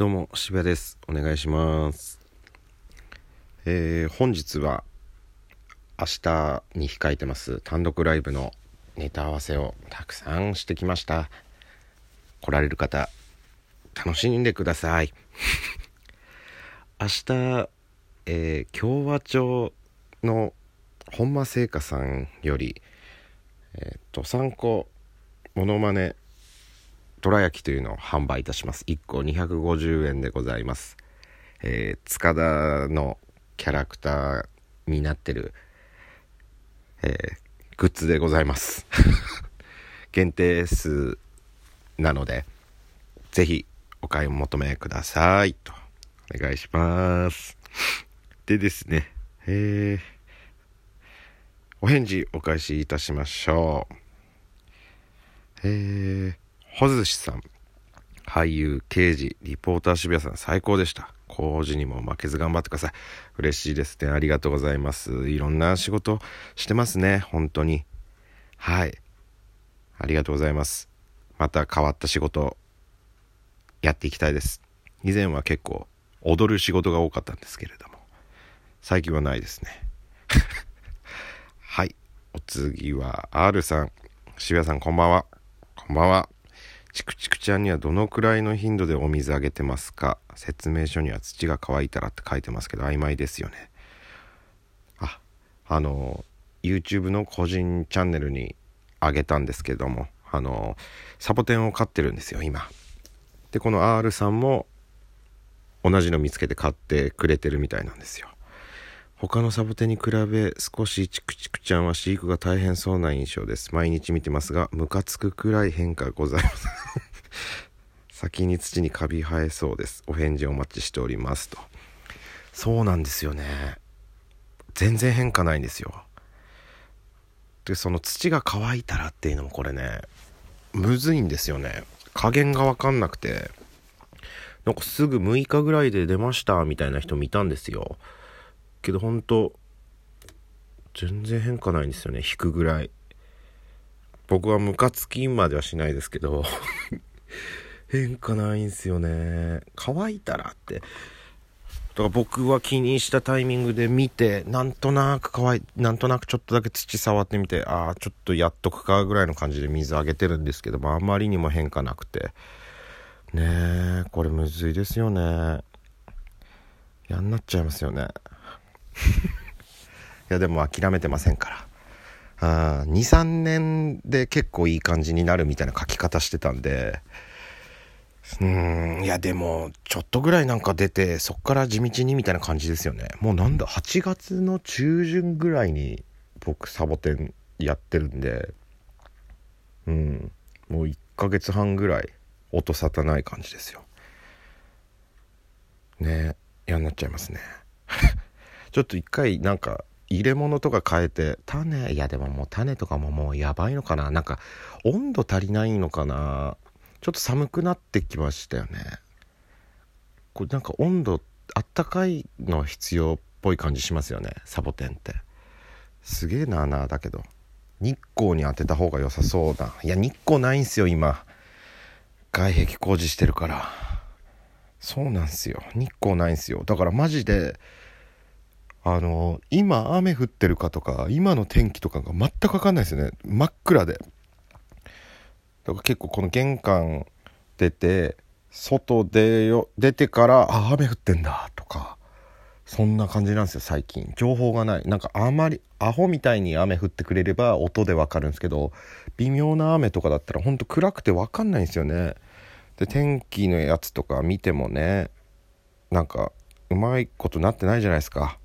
どうも渋谷です。お願いします。えー、本日は明日に控えてます単独ライブのネタ合わせをたくさんしてきました。来られる方楽しんでください。明日、えー、共和町の本間製菓さんよりえっ、と3個モノマネどら焼きというのを販売いたします。1個250円でございます。えー、塚田のキャラクターになってる、えー、グッズでございます。限定数なのでぜひお買い求めください。とお願いします。でですねえー、お返事お返しいたしましょう。えー、ほずしさん。俳優刑事リポーター渋谷さん最高でした。工事にも負けず頑張ってください。嬉しいですね。ありがとうございます。いろんな仕事してますね。本当に。はい。ありがとうございます。また変わった仕事やっていきたいです。以前は結構踊る仕事が多かったんですけれども。最近はないですね。はい。お次は R さん。渋谷さんこんばんは。こんばんは。ちくちくちゃんにはどのくらいの頻度でお水あげてますか？説明書には土が乾いたらって書いてますけど曖昧ですよね。あ、あの、YouTube の個人チャンネルにあげたんですけども、あの、サボテンを飼ってるんですよ、今。で、この R さんも同じの見つけて買ってくれてるみたいなんですよ。他のサボテンに比べ少しチクチクちゃんは飼育が大変そうな印象です。毎日見てますが、ムカつくくらい変化ございます。先に土にカビ生えそうです。お返事お待ちしておりますと。そうなんですよね。全然変化ないんですよ。で、その土が乾いたらっていうのもこれね、むずいんですよね。加減がわかんなくて。なんかすぐ6日ぐらいで出ましたみたいな人見たんですよ。けどほんと全然変化ないんですよね引くぐらい僕はムカつきまではしないですけど変化ないんすよね。乾いたらって。だから僕は気にしたタイミングで見てなんとなく乾いなんとなくちょっとだけ土触ってみてああちょっとやっとくかぐらいの感じで水あげてるんですけどもあまりにも変化なくて。ねえこれむずいですよね。やんなっちゃいますよね。いやでも諦めてませんから。あ23年で結構いい感じになるみたいな書き方してたんで。うんいやでもちょっとぐらいなんか出てそっから地道にみたいな感じですよね。もうなんだ8月の中旬ぐらいに僕サボテンやってるんで。うんもう1ヶ月半ぐらい音沙汰ない感じですよ。ね嫌になっちゃいますね。ちょっと一回なんか入れ物とか変えて種いやでももう種とかももうやばいのかな。なんか温度足りないのかな。ちょっと寒くなってきましたよね。これなんか温度あったかいの必要っぽい感じしますよね。サボテンって。すげえなあなあだけど。日光に当てた方が良さそうだ。いや日光ないんすよ今。外壁工事してるから。そうなんすよ。日光ないんすよ。だからマジであの今雨降ってるかとか今の天気とかが全く分かんないですよね。真っ暗で。だから結構この玄関出て外でよ出てからあ雨降ってんだとかそんな感じなんですよ最近。情報がない。なんかあまりアホみたいに雨降ってくれれば音でわかるんですけど微妙な雨とかだったらほんと暗くてわかんないんですよね。で天気のやつとか見てもねなんかうまいことなってないじゃないですか。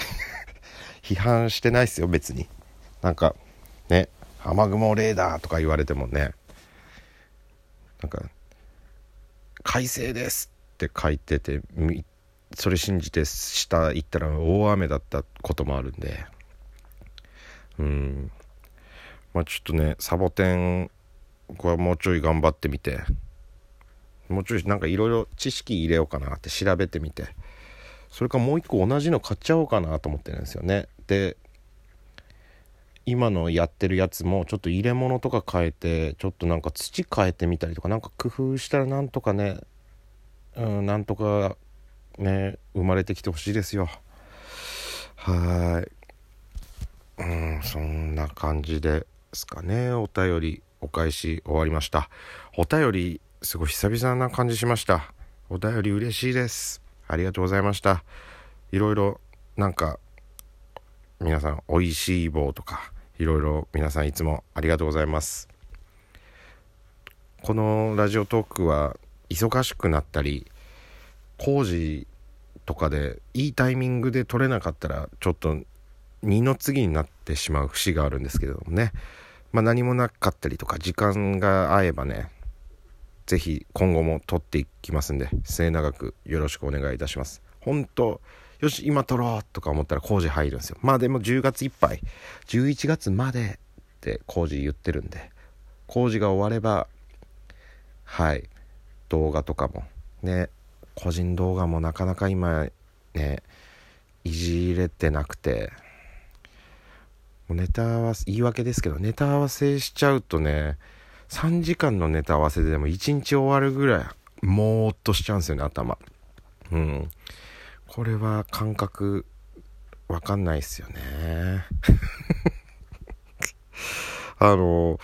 批判してないっすよ別に。なんかね雨雲レーダーとか言われてもね。なんか「快晴です」って書いててそれ信じて下行ったら大雨だったこともあるんで。うん。まあちょっとねサボテンこれはもうちょい頑張ってみて。もうちょいなんかいろいろ知識入れようかなって調べてみて。それかもう一個同じの買っちゃおうかなと思ってるんですよね。で今のやってるやつもちょっと入れ物とか変えてちょっとなんか土変えてみたりとかなんか工夫したらなんとかねうん、なんとかね生まれてきてほしいですよ。はい。うんそんな感じですかね。お便りお返し終わりました。お便りすごい久々な感じしました。お便り嬉しいです。ありがとうございました。いろいろなんか皆さんおいしい棒とかいろいろ皆さんいつもありがとうございます。このラジオトークは忙しくなったり工事とかでいいタイミングで撮れなかったらちょっと二の次になってしまう節があるんですけれどもね。まあ何もなかったりとか時間が合えばね是非今後も撮っていきますんで末永くよろしくお願いいたします。本当よし今撮ろうとか思ったら工事入るんですよ。まあでも10月いっぱい11月までって工事言ってるんで工事が終わればはい動画とかもね個人動画もなかなか今ねいじれてなくてもうネタ合わせ言い訳ですけどネタ合わせしちゃうとね3時間のネタ合わせでも1日終わるぐらいもーっとしちゃうんですよね頭。うん。これは感覚わかんないっすよね。あの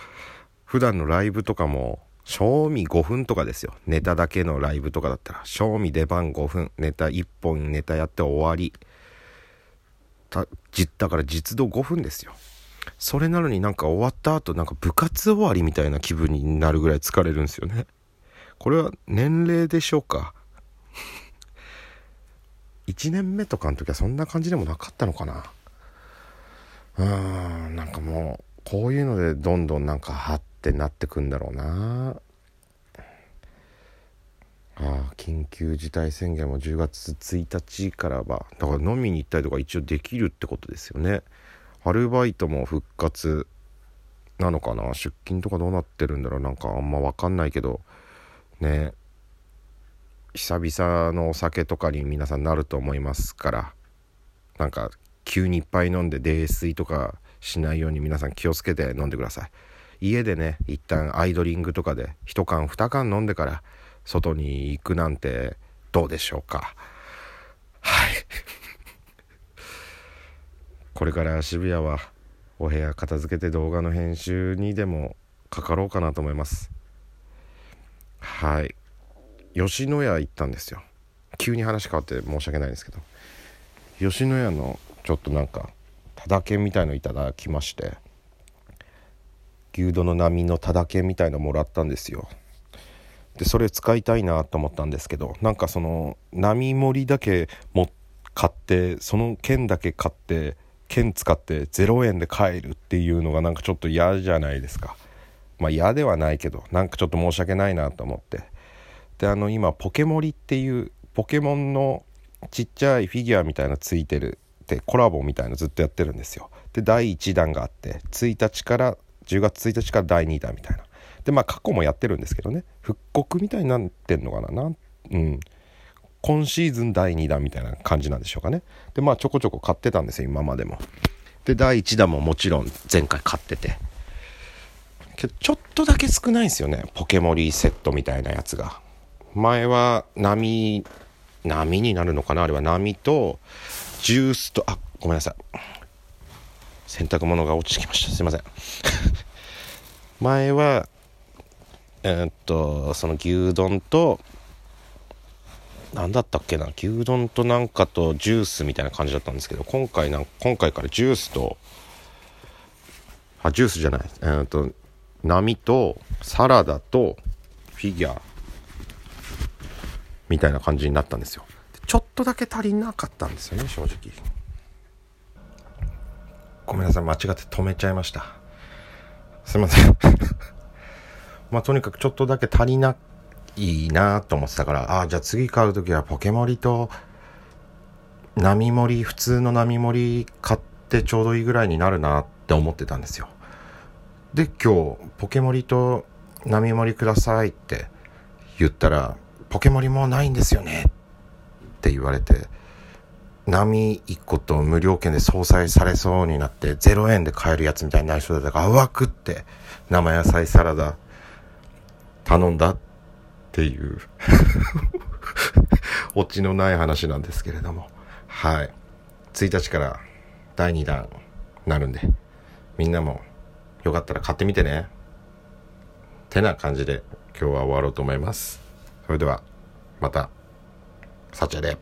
普段のライブとかも賞味5分とかですよ。ネタだけのライブとかだったら。賞味出番5分。ネタ1本ネタやって終わり。ただから実動5分ですよ。それなのになんか終わった後なんか部活終わりみたいな気分になるぐらい疲れるんですよね。これは年齢でしょうか。1年目とかの時はそんな感じでもなかったのかな。うーんなんかもうこういうのでどんどんなんかはってなってくんだろうな。ああ緊急事態宣言も10月1日からはだから飲みに行ったりとか一応できるってことですよね。アルバイトも復活なのかな？出勤とかどうなってるんだろう？なんかあんま分かんないけど。ね。久々のお酒とかに皆さんなると思いますから。なんか急にいっぱい飲んで泥酔とかしないように皆さん気をつけて飲んでください。家でね一旦アイドリングとかで1缶2缶飲んでから外に行くなんてどうでしょうか。はい。これから渋谷はお部屋片付けて動画の編集にでもかかろうかなと思います。はい。吉野家行ったんですよ。急に話変わって申し訳ないんですけど。吉野家のちょっとなんかただけみたいのいただきまして牛丼の波のただけみたいのもらったんですよ。でそれ使いたいなと思ったんですけどなんかその波盛りだけも買ってその券だけ買って券使って0円で買えるっていうのがなんかちょっと嫌じゃないですか。まあ嫌ではないけどなんかちょっと申し訳ないなと思って。であの今ポケモリっていうポケモンのちっちゃいフィギュアみたいなついてるってコラボみたいなずっとやってるんですよ。で第1弾があって1日から10月1日から第2弾みたいな。でまあ過去もやってるんですけどね。復刻みたいになってんのかななんうん。今シーズン第2弾みたいな感じなんでしょうかね。でまあちょこちょこ買ってたんですよ今までも。で第1弾ももちろん前回買ってて。ちょっとだけ少ないんですよねポケモリーセットみたいなやつが。前は波波になるのかなあれは。波とジュースとあごめんなさい。洗濯物が落ちてきました。すいません。前はえー、っとその牛丼と何だったっけな？牛丼となんかとジュースみたいな感じだったんですけど今回な今回からジュースとあジュースじゃない。えー、っと波とサラダとフィギュアみたいな感じになったんですよ。ちょっとだけ足りなかったんですよね正直。ごめんなさい間違って止めちゃいました。すいません。まあとにかくちょっとだけ足りないいなと思ってたからああじゃあ次買う時はポケモリと波盛り普通の波盛り買ってちょうどいいぐらいになるなって思ってたんですよ。で今日ポケモリと波盛りくださいって言ったらポケモリもないんですよねって言われて波1個と無料券で相殺されそうになって0円で買えるやつみたいになりそうだったから淡くって生野菜サラダ頼んだ。っていう オチのない話なんですけれども。はい。1日から第2弾なるんで、みんなもよかったら買ってみてね。てな感じで今日は終わろうと思います。それでは、また、幸あれ。